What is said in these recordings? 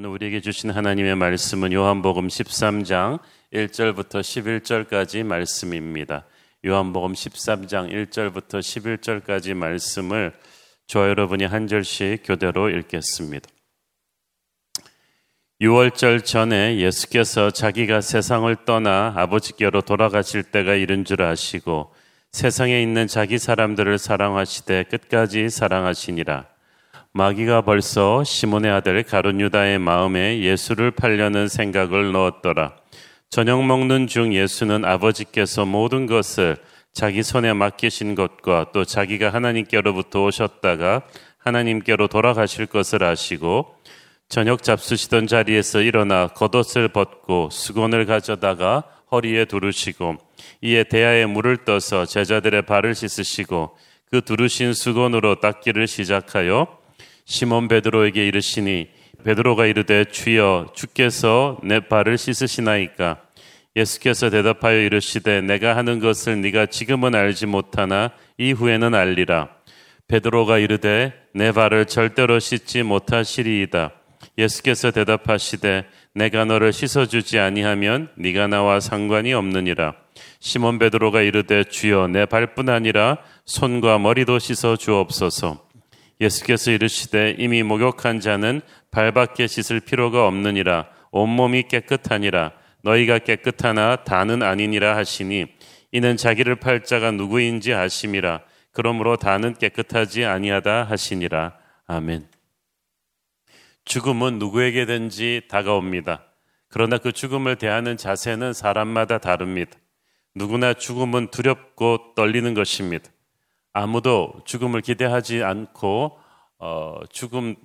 오늘 우리에게 주신 하나님의 말씀은 요한복음 13장 1절부터 11절까지 말씀입니다. 요한복음 13장 1절부터 11절까지 말씀을 저 여러분이 한 절씩 교대로 읽겠습니다. 6월절 전에 예수께서 자기가 세상을 떠나 아버지께로 돌아가실 때가 이른 줄 아시고 세상에 있는 자기 사람들을 사랑하시되 끝까지 사랑하시니라. 마귀가 벌써 시몬의 아들 가룟 유다의 마음에 예수를 팔려는 생각을 넣었더라. 저녁 먹는 중 예수는 아버지께서 모든 것을 자기 손에 맡기신 것과 또 자기가 하나님께로부터 오셨다가 하나님께로 돌아가실 것을 아시고 저녁 잡수시던 자리에서 일어나 겉옷을 벗고 수건을 가져다가 허리에 두르시고 이에 대야에 물을 떠서 제자들의 발을 씻으시고 그 두르신 수건으로 닦기를 시작하여 시몬 베드로에게 이르시니 베드로가 이르되 주여 주께서 내 발을 씻으시나이까? 예수께서 대답하여 이르시되 내가 하는 것을 네가 지금은 알지 못하나 이후에는 알리라. 베드로가 이르되 내 발을 절대로 씻지 못하시리이다. 예수께서 대답하시되 내가 너를 씻어 주지 아니하면 네가 나와 상관이 없느니라. 시몬 베드로가 이르되 주여 내 발뿐 아니라 손과 머리도 씻어 주옵소서 예수께서 이르시되 이미 목욕한 자는 발밖에 씻을 필요가 없느니라. 온몸이 깨끗하니라. 너희가 깨끗하나 다는 아니니라 하시니 이는 자기를 팔 자가 누구인지 아심이라. 그러므로 다는 깨끗하지 아니하다 하시니라. 아멘. 죽음은 누구에게든지 다가옵니다. 그러나 그 죽음을 대하는 자세는 사람마다 다릅니다. 누구나 죽음은 두렵고 떨리는 것입니다 아무도 죽음을 기대하지 않고 어, 죽음을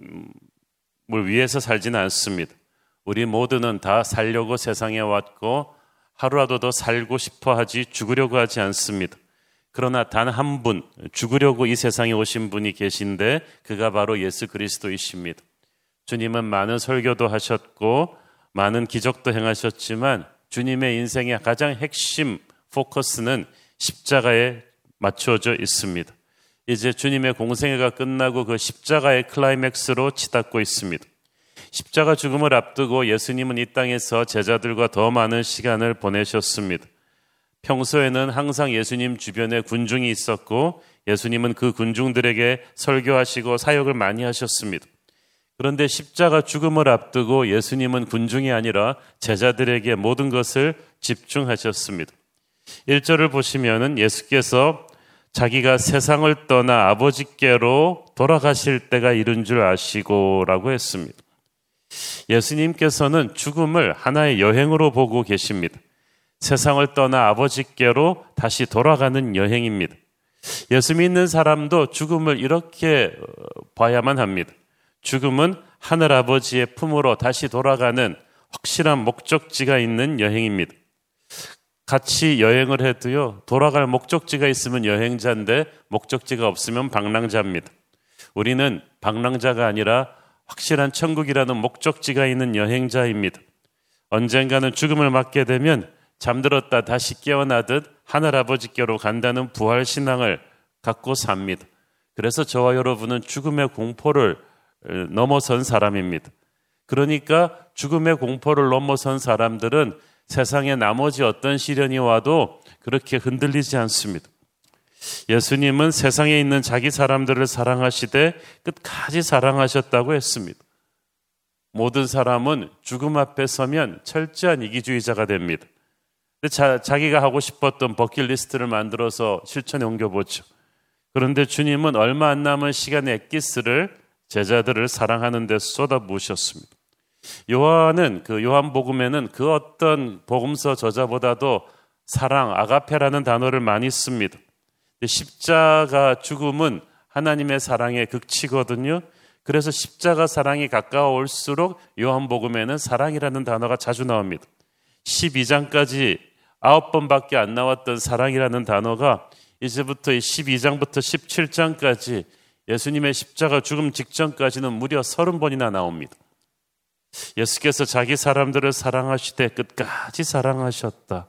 위해서 살지는 않습니다. 우리 모두는 다 살려고 세상에 왔고 하루라도 더 살고 싶어 하지 죽으려고 하지 않습니다. 그러나 단 한 분, 죽으려고 이 세상에 오신 분이 계신데 그가 바로 예수 그리스도이십니다. 주님은 많은 설교도 하셨고 많은 기적도 행하셨지만 주님의 인생의 가장 핵심 포커스는 십자가에 맞춰져 있습니다. 이제 주님의 공생애가 끝나고 그 십자가의 클라이맥스로 치닫고 있습니다. 십자가 죽음을 앞두고 예수님은 이 땅에서 제자들과 더 많은 시간을 보내셨습니다. 평소에는 항상 예수님 주변에 군중이 있었고 예수님은 그 군중들에게 설교하시고 사역을 많이 하셨습니다. 그런데 십자가 죽음을 앞두고 예수님은 군중이 아니라 제자들에게 모든 것을 집중하셨습니다. 1절을 보시면은 예수께서 자기가 세상을 떠나 아버지께로 돌아가실 때가 이른 줄 아시고라고 했습니다. 예수님께서는 죽음을 하나의 여행으로 보고 계십니다. 세상을 떠나 아버지께로 다시 돌아가는 여행입니다. 예수 믿는 사람도 죽음을 이렇게 봐야만 합니다. 죽음은 하늘 아버지의 품으로 다시 돌아가는 확실한 목적지가 있는 여행입니다. 같이 여행을 해도요, 돌아갈 목적지가 있으면 여행자인데 목적지가 없으면 방랑자입니다. 우리는 방랑자가 아니라 확실한 천국이라는 목적지가 있는 여행자입니다. 언젠가는 죽음을 맞게 되면 잠들었다 다시 깨어나듯 하늘아버지께로 간다는 부활신앙을 갖고 삽니다. 그래서 저와 여러분은 죽음의 공포를 넘어선 사람입니다. 그러니까 죽음의 공포를 넘어선 사람들은 세상에 나머지 어떤 시련이 와도 그렇게 흔들리지 않습니다. 예수님은 세상에 있는 자기 사람들을 사랑하시되 끝까지 사랑하셨다고 했습니다. 모든 사람은 죽음 앞에 서면 철저한 이기주의자가 됩니다. 자, 자기가 하고 싶었던 버킷리스트를 만들어서 실천에 옮겨보죠. 그런데 주님은 얼마 안 남은 시간의 엑기스를 제자들을 사랑하는 데 쏟아부으셨습니다. 요한은 그 요한복음에는 그 어떤 복음서 저자보다도 사랑 아가페라는 단어를 많이 씁니다. 십자가 죽음은 하나님의 사랑의 극치거든요. 그래서 십자가 사랑이 가까워올수록 요한복음에는 사랑이라는 단어가 자주 나옵니다. 12장까지 9번밖에 안 나왔던 사랑이라는 단어가 이제부터 12장부터 17장까지 예수님의 십자가 죽음 직전까지는 무려 30번이나 나옵니다. 예수께서 자기 사람들을 사랑하시되 끝까지 사랑하셨다.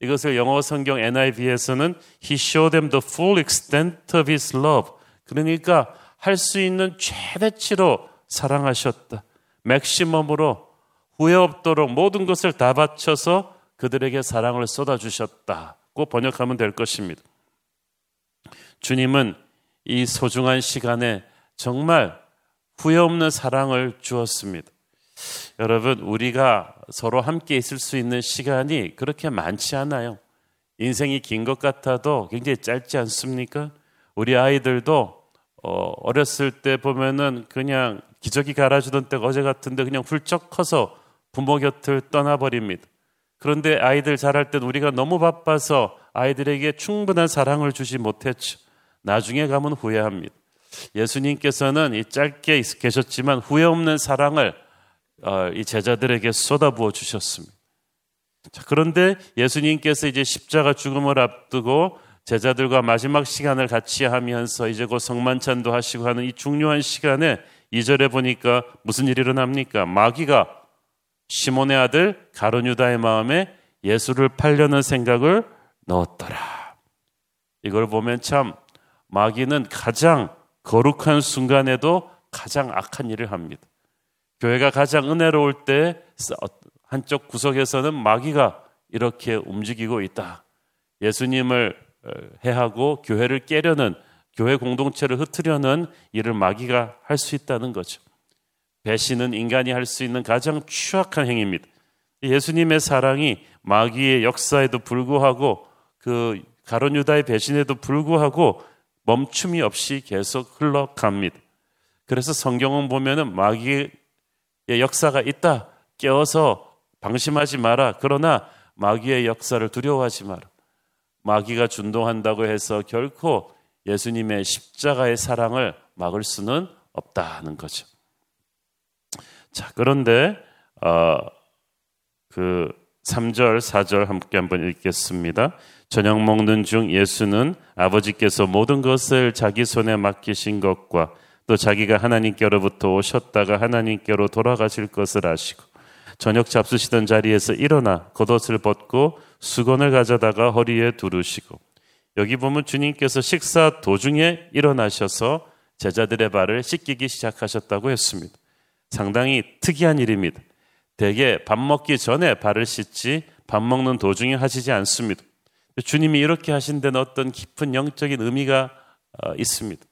이것을 영어 성경 NIV에서는 He showed them the full extent of His love. 그러니까 할 수 있는 최대치로 사랑하셨다. 맥시멈으로 후회 없도록 모든 것을 다 바쳐서 그들에게 사랑을 쏟아주셨다고 번역하면 될 것입니다. 주님은 이 소중한 시간에 정말 후회 없는 사랑을 주었습니다. 여러분, 우리가 서로 함께 있을 수 있는 시간이 그렇게 많지 않아요. 인생이 긴 것 같아도 굉장히 짧지 않습니까? 우리 아이들도 어, 어렸을 때 보면은 그냥 기저귀 갈아주던 때가 어제 같은데 그냥 훌쩍 커서 부모 곁을 떠나버립니다. 그런데 아이들 자랄 땐 우리가 너무 바빠서 아이들에게 충분한 사랑을 주지 못했죠. 나중에 가면 후회합니다. 예수님께서는 이 짧게 계셨지만 후회 없는 사랑을 어, 이 제자들에게 쏟아부어 주셨습니다. 자, 그런데 예수님께서 이제 십자가 죽음을 앞두고 제자들과 마지막 시간을 같이 하면서 이제 곧 성만찬도 하시고 하는 이 중요한 시간에 이절에 보니까 무슨 일이 일어납니까? 마귀가 시몬의 아들 가론 유다의 마음에 예수를 팔려는 생각을 넣었더라. 이걸 보면 참 마귀는 가장 거룩한 순간에도 가장 악한 일을 합니다. 교회가 가장 은혜로울 때 한쪽 구석에서는 마귀가 이렇게 움직이고 있다. 예수님을 어, 해하고 교회를 깨려는 교회 공동체를 흩으려는 일을 마귀가 할 수 있다는 거죠. 배신은 인간이 할 수 있는 가장 취약한 행위입니다. 예수님의 사랑이 마귀의 역사에도 불구하고 그 가론 유다의 배신에도 불구하고 멈춤이 없이 계속 흘러갑니다. 그래서 성경은 보면은 마귀의 역사가 있다. 깨어서 방심하지 마라. 그러나 마귀의 역사를 두려워하지 마라. 마귀가 준동한다고 해서 결코 예수님의 십자가의 사랑을 막을 수는 없다는 거죠. 자, 그런데 어, 그 3절, 4절 함께 한번 읽겠습니다. 저녁 먹는 중 예수는 아버지께서 모든 것을 자기 손에 맡기신 것과 또 자기가 하나님께로부터 오셨다가 하나님께로 돌아가실 것을 아시고 저녁 잡수시던 자리에서 일어나 겉옷을 벗고 수건을 가져다가 허리에 두르시고 여기 보면 주님께서 식사 도중에 일어나셔서 제자들의 발을 씻기기 시작하셨다고 했습니다. 상당히 특이한 일입니다. 대개 밥 먹기 전에 발을 씻지 밥 먹는 도중에 하시지 않습니다. 주님이 이렇게 하신 데는 어떤 깊은 영적인 의미가 어, 있습니다.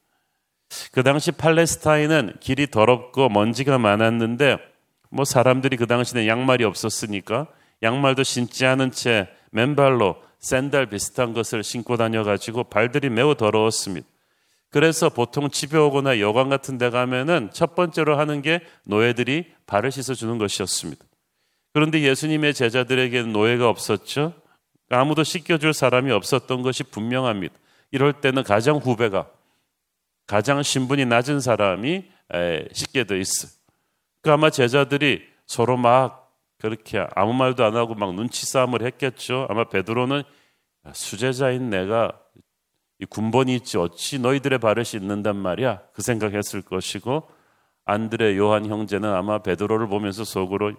그 당시 팔레스타인은 길이 더럽고 먼지가 많았는데 뭐 사람들이 그 당시에 양말이 없었으니까 양말도 신지 않은 채 맨발로 샌들 비슷한 것을 신고 다녀가지고 발들이 매우 더러웠습니다. 그래서 보통 집에 오거나 여관 같은 데 가면은 첫 번째로 하는 게 노예들이 발을 씻어주는 것이었습니다. 그런데 예수님의 제자들에게는 노예가 없었죠. 아무도 씻겨줄 사람이 없었던 것이 분명합니다. 이럴 때는 가장 후배가 가장 신분이 낮은 사람이 씻게 돼 있어. 그 아마 제자들이 서로 막 그렇게 아무 말도 안 하고 막 눈치 싸움을 했겠죠. 아마 베드로는 수제자인 내가 이 군번이 있지 어찌 너희들의 발을 씻는단 말이야. 그 생각했을 것이고 안드레 요한 형제는 아마 베드로를 보면서 속으로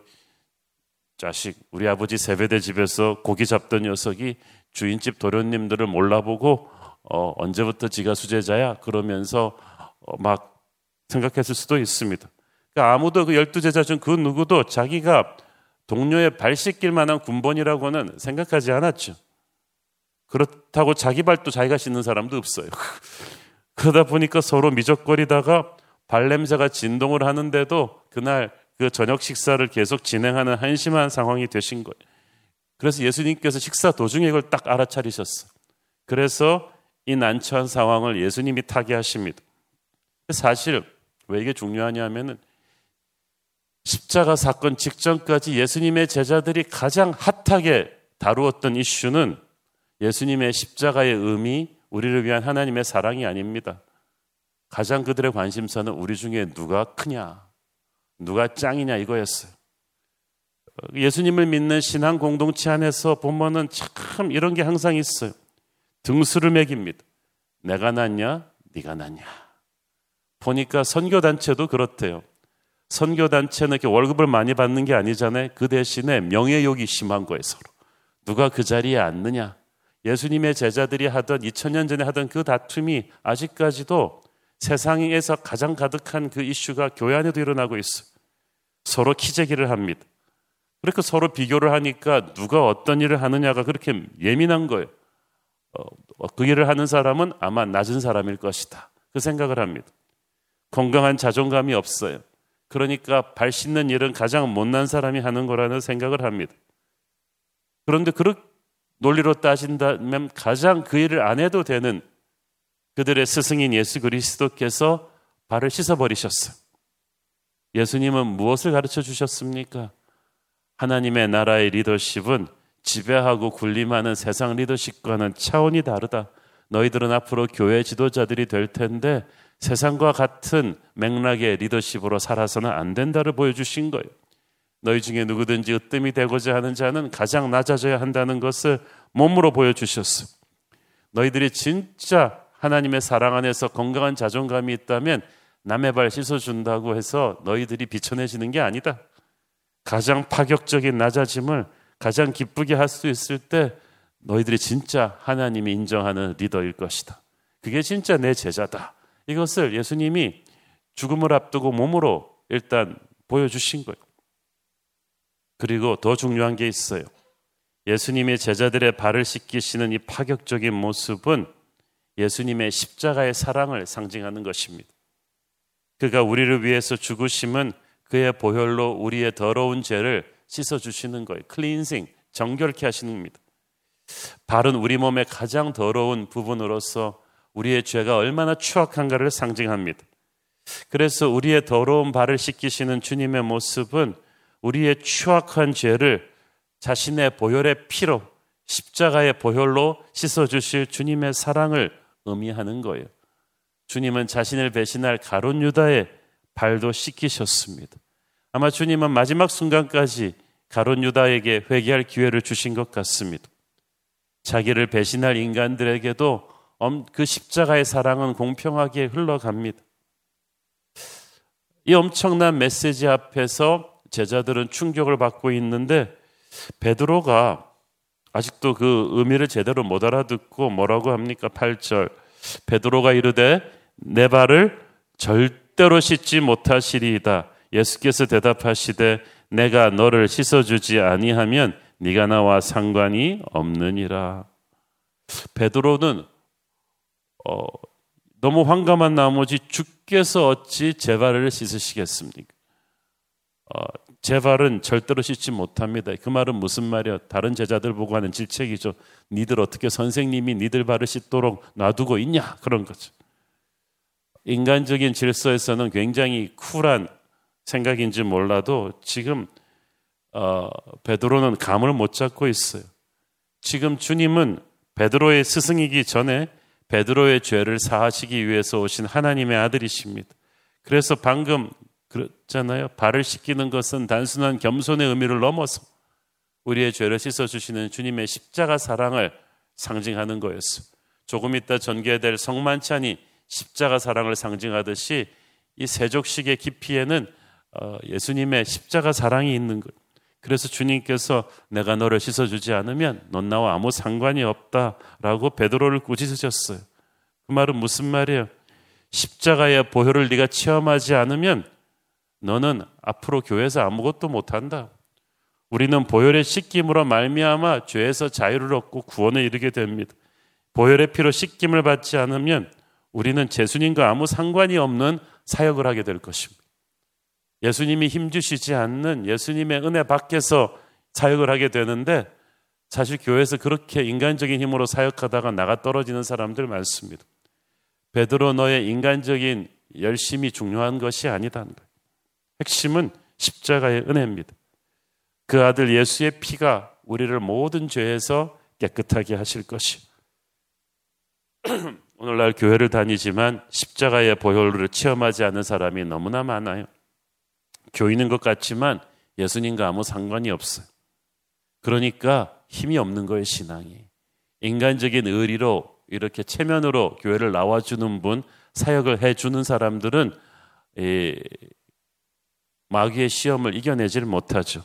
자식 우리 아버지 세배대 집에서 고기 잡던 녀석이 주인집 도련님들을 몰라보고 어, 언제부터 지가 수제자야 그러면서 어, 막 생각했을 수도 있습니다. 그러니까 아무도 그 열두 제자 중 그 누구도 자기가 동료의 발 씻길 만한 군번이라고는 생각하지 않았죠. 그렇다고 자기 발도 자기가 씻는 사람도 없어요. 그러다 보니까 서로 미적거리다가 발냄새가 진동을 하는데도 그날 그 저녁 식사를 계속 진행하는 한심한 상황이 되신 거예요. 그래서 예수님께서 식사 도중에 이걸 딱 알아차리셨어. 그래서 이 난처한 상황을 예수님이 타개하십니다. 사실 왜 이게 중요하냐면은 십자가 사건 직전까지 예수님의 제자들이 가장 핫하게 다루었던 이슈는 예수님의 십자가의 의미, 우리를 위한 하나님의 사랑이 아닙니다. 가장 그들의 관심사는 우리 중에 누가 크냐, 누가 짱이냐 이거였어요. 예수님을 믿는 신앙 공동체 안에서 보면은 참 이런 게 항상 있어요. 등수를 매깁니다. 내가 낫냐, 네가 낫냐. 보니까 선교 단체도 그렇대요. 선교 단체는 이렇게 월급을 많이 받는 게 아니잖아요. 그 대신에 명예욕이 심한 거예요, 서로. 누가 그 자리에 앉느냐, 예수님의 제자들이 하던 2000년 전에 하던 그 다툼이 아직까지도 세상에서 가장 가득한 그 이슈가 교회 안에도 일어나고 있어. 서로 키재기를 합니다. 그렇게 서로 비교를 하니까 누가 어떤 일을 하느냐가 그렇게 예민한 거예요. 어, 그 일을 하는 사람은 아마 낮은 사람일 것이다. 그 생각을 합니다. 건강한 자존감이 없어요. 그러니까 발 씻는 일은 가장 못난 사람이 하는 거라는 생각을 합니다. 그런데 그런 논리로 따진다면 가장 그 일을 안 해도 되는 그들의 스승인 예수 그리스도께서 발을 씻어버리셨어요. 예수님은 무엇을 가르쳐 주셨습니까? 하나님의 나라의 리더십은 지배하고 군림하는 세상 리더십과는 차원이 다르다. 너희들은 앞으로 교회 지도자들이 될 텐데 세상과 같은 맥락의 리더십으로 살아서는 안 된다를 보여주신 거예요. 너희 중에 누구든지 으뜸이 되고자 하는 자는 가장 낮아져야 한다는 것을 몸으로 보여주셨어. 너희들이 진짜 하나님의 사랑 안에서 건강한 자존감이 있다면 남의 발 씻어준다고 해서 너희들이 비춰내지는 게 아니다. 가장 파격적인 낮아짐을 가장 기쁘게 할 수 있을 때 너희들이 진짜 하나님이 인정하는 리더일 것이다. 그게 진짜 내 제자다. 이것을 예수님이 죽음을 앞두고 몸으로 일단 보여주신 거예요. 그리고 더 중요한 게 있어요. 예수님이 제자들의 발을 씻기시는 이 파격적인 모습은 예수님의 십자가의 사랑을 상징하는 것입니다. 그가 우리를 위해서 죽으심은 그의 보혈로 우리의 더러운 죄를 씻어 주시는 거예요. 클린싱, 정결케 하시는 겁니다. 발은 우리 몸의 가장 더러운 부분으로서 우리의 죄가 얼마나 추악한가를 상징합니다. 그래서 우리의 더러운 발을 씻기시는 주님의 모습은 우리의 추악한 죄를 자신의 보혈의 피로 십자가의 보혈로 씻어 주실 주님의 사랑을 의미하는 거예요. 주님은 자신을 배신할 가론 유다의 발도 씻기셨습니다. 아마 주님은 마지막 순간까지 가론 유다에게 회개할 기회를 주신 것 같습니다. 자기를 배신할 인간들에게도 그 십자가의 사랑은 공평하게 흘러갑니다. 이 엄청난 메시지 앞에서 제자들은 충격을 받고 있는데 베드로가 아직도 그 의미를 제대로 못 알아듣고 뭐라고 합니까? 8절. 베드로가 이르되 내 발을 절대로 씻지 못하시리이다. 예수께서 대답하시되 내가 너를 씻어 주지 아니하면 네가 나와 상관이 없느니라. 베드로는 어, 너무 황감한 나머지 주께서 어찌 제 발을 씻으시겠습니까? 어, 제 발은 절대로 씻지 못합니다. 그 말은 무슨 말이야? 다른 제자들 보고 하는 질책이죠. 니들 어떻게 선생님이 니들 발을 씻도록 놔두고 있냐? 그런 거죠. 인간적인 질서에서는 굉장히 쿨한 생각인지 몰라도 지금 어, 베드로는 감을 못 잡고 있어요. 지금 주님은 베드로의 스승이기 전에 베드로의 죄를 사하시기 위해서 오신 하나님의 아들이십니다. 그래서 방금 그렇잖아요. 발을 씻기는 것은 단순한 겸손의 의미를 넘어서 우리의 죄를 씻어주시는 주님의 십자가 사랑을 상징하는 거였어. 조금 이따 전개될 성만찬이 십자가 사랑을 상징하듯이 이 세족식의 깊이에는 어, 예수님의 십자가 사랑이 있는 것. 그래서 주님께서 내가 너를 씻어주지 않으면 넌 나와 아무 상관이 없다라고 베드로를 꾸짖으셨어요. 그 말은 무슨 말이에요? 십자가의 보혈을 네가 체험하지 않으면 너는 앞으로 교회에서 아무것도 못한다. 우리는 보혈의 씻김으로 말미암아 죄에서 자유를 얻고 구원에 이르게 됩니다. 보혈의 피로 씻김을 받지 않으면 우리는 예수님과 아무 상관이 없는 사역을 하게 될 것입니다. 예수님이 힘주시지 않는 예수님의 은혜 밖에서 사역을 하게 되는데 사실 교회에서 그렇게 인간적인 힘으로 사역하다가 나가 떨어지는 사람들 많습니다. 베드로 너의 인간적인 열심이 중요한 것이 아니다는 거예요. 핵심은 십자가의 은혜입니다. 그 아들 예수의 피가 우리를 모든 죄에서 깨끗하게 하실 것이. 오늘날 교회를 다니지만 십자가의 보혈을 체험하지 않는 사람이 너무나 많아요. 교인인 것 같지만 예수님과 아무 상관이 없어요. 그러니까 힘이 없는 거예요, 신앙이. 인간적인 의리로 이렇게 체면으로 교회를 나와주는 분, 사역을 해주는 사람들은 마귀의 시험을 이겨내지를 못하죠.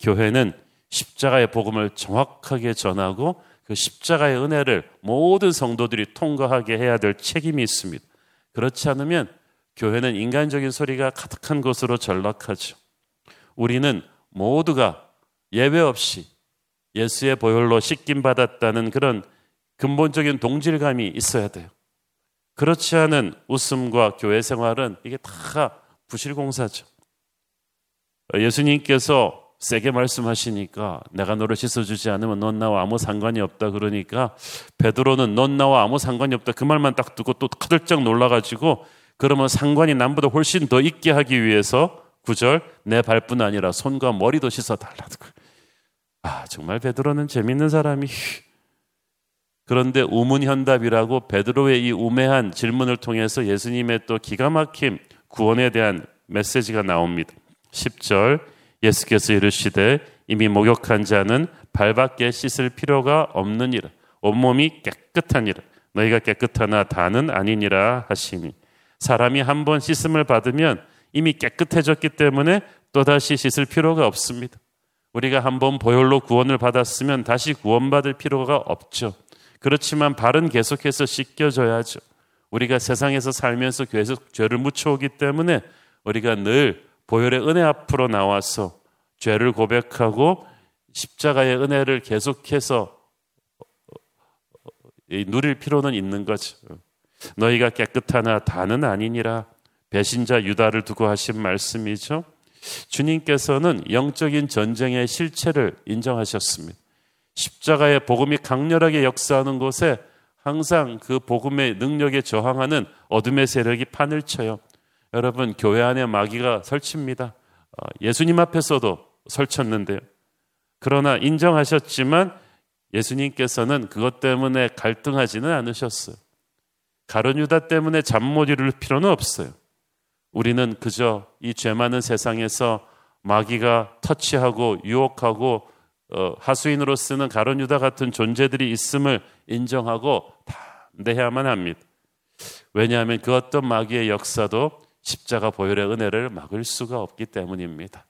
교회는 십자가의 복음을 정확하게 전하고 그 십자가의 은혜를 모든 성도들이 통과하게 해야 될 책임이 있습니다. 그렇지 않으면 교회는 인간적인 소리가 가득한 곳으로 전락하죠. 우리는 모두가 예외 없이 예수의 보혈로 씻김 받았다는 그런 근본적인 동질감이 있어야 돼요. 그렇지 않은 웃음과 교회 생활은 이게 다 부실공사죠. 예수님께서 세게 말씀하시니까 내가 너를 씻어주지 않으면 넌 나와 아무 상관이 없다 그러니까 베드로는 넌 나와 아무 상관이 없다 그 말만 딱 듣고 또 카들짝 놀라가지고 그러면 상관이 남보다 훨씬 더 있게 하기 위해서 구절 내 발뿐 아니라 손과 머리도 씻어 달라고. 아 정말 베드로는 재밌는 사람이. 그런데 우문현답이라고 베드로의 이 우매한 질문을 통해서 예수님의 또 기가 막힌 구원에 대한 메시지가 나옵니다. 10절 예수께서 이르시되 이미 목욕한 자는 발밖에 씻을 필요가 없느니라. 온몸이 깨끗하니라. 너희가 깨끗하나 다는 아니니라 하시니 사람이 한 번 씻음을 받으면 이미 깨끗해졌기 때문에 또다시 씻을 필요가 없습니다. 우리가 한 번 보혈로 구원을 받았으면 다시 구원받을 필요가 없죠. 그렇지만 발은 계속해서 씻겨져야죠. 우리가 세상에서 살면서 계속 죄를 묻혀오기 때문에 우리가 늘 보혈의 은혜 앞으로 나와서 죄를 고백하고 십자가의 은혜를 계속해서 누릴 필요는 있는 거죠. 너희가 깨끗하나 다는 아니니라 배신자 유다를 두고 하신 말씀이죠. 주님께서는 영적인 전쟁의 실체를 인정하셨습니다. 십자가의 복음이 강렬하게 역사하는 곳에 항상 그 복음의 능력에 저항하는 어둠의 세력이 판을 쳐요. 여러분, 교회 안에 마귀가 설칩니다. 어, 예수님 앞에서도 설쳤는데요. 그러나 인정하셨지만 예수님께서는 그것 때문에 갈등하지는 않으셨어요. 가론 유다 때문에 잠 못 이룰 필요는 없어요. 우리는 그저 이 죄 많은 세상에서 마귀가 터치하고 유혹하고 어, 하수인으로 쓰는 가론 유다 같은 존재들이 있음을 인정하고 담대해야만 합니다. 왜냐하면 그 어떤 마귀의 역사도 십자가 보혈의 은혜를 막을 수가 없기 때문입니다.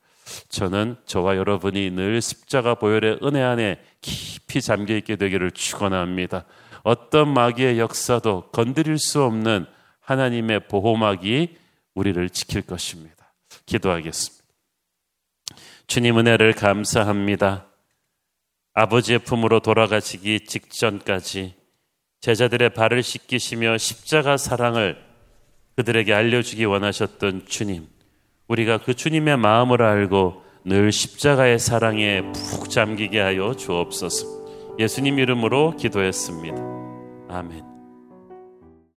저는 저와 여러분이 늘 십자가 보혈의 은혜 안에 깊이 잠겨 있게 되기를 축원합니다. 어떤 마귀의 역사도 건드릴 수 없는 하나님의 보호막이 우리를 지킬 것입니다. 기도하겠습니다. 주님 은혜를 감사합니다. 아버지의 품으로 돌아가시기 직전까지 제자들의 발을 씻기시며 십자가 사랑을 그들에게 알려주기 원하셨던 주님. 우리가 그 주님의 마음을 알고 늘 십자가의 사랑에 푹 잠기게 하여 주옵소서. 예수님 이름으로 기도했습니다. 아멘.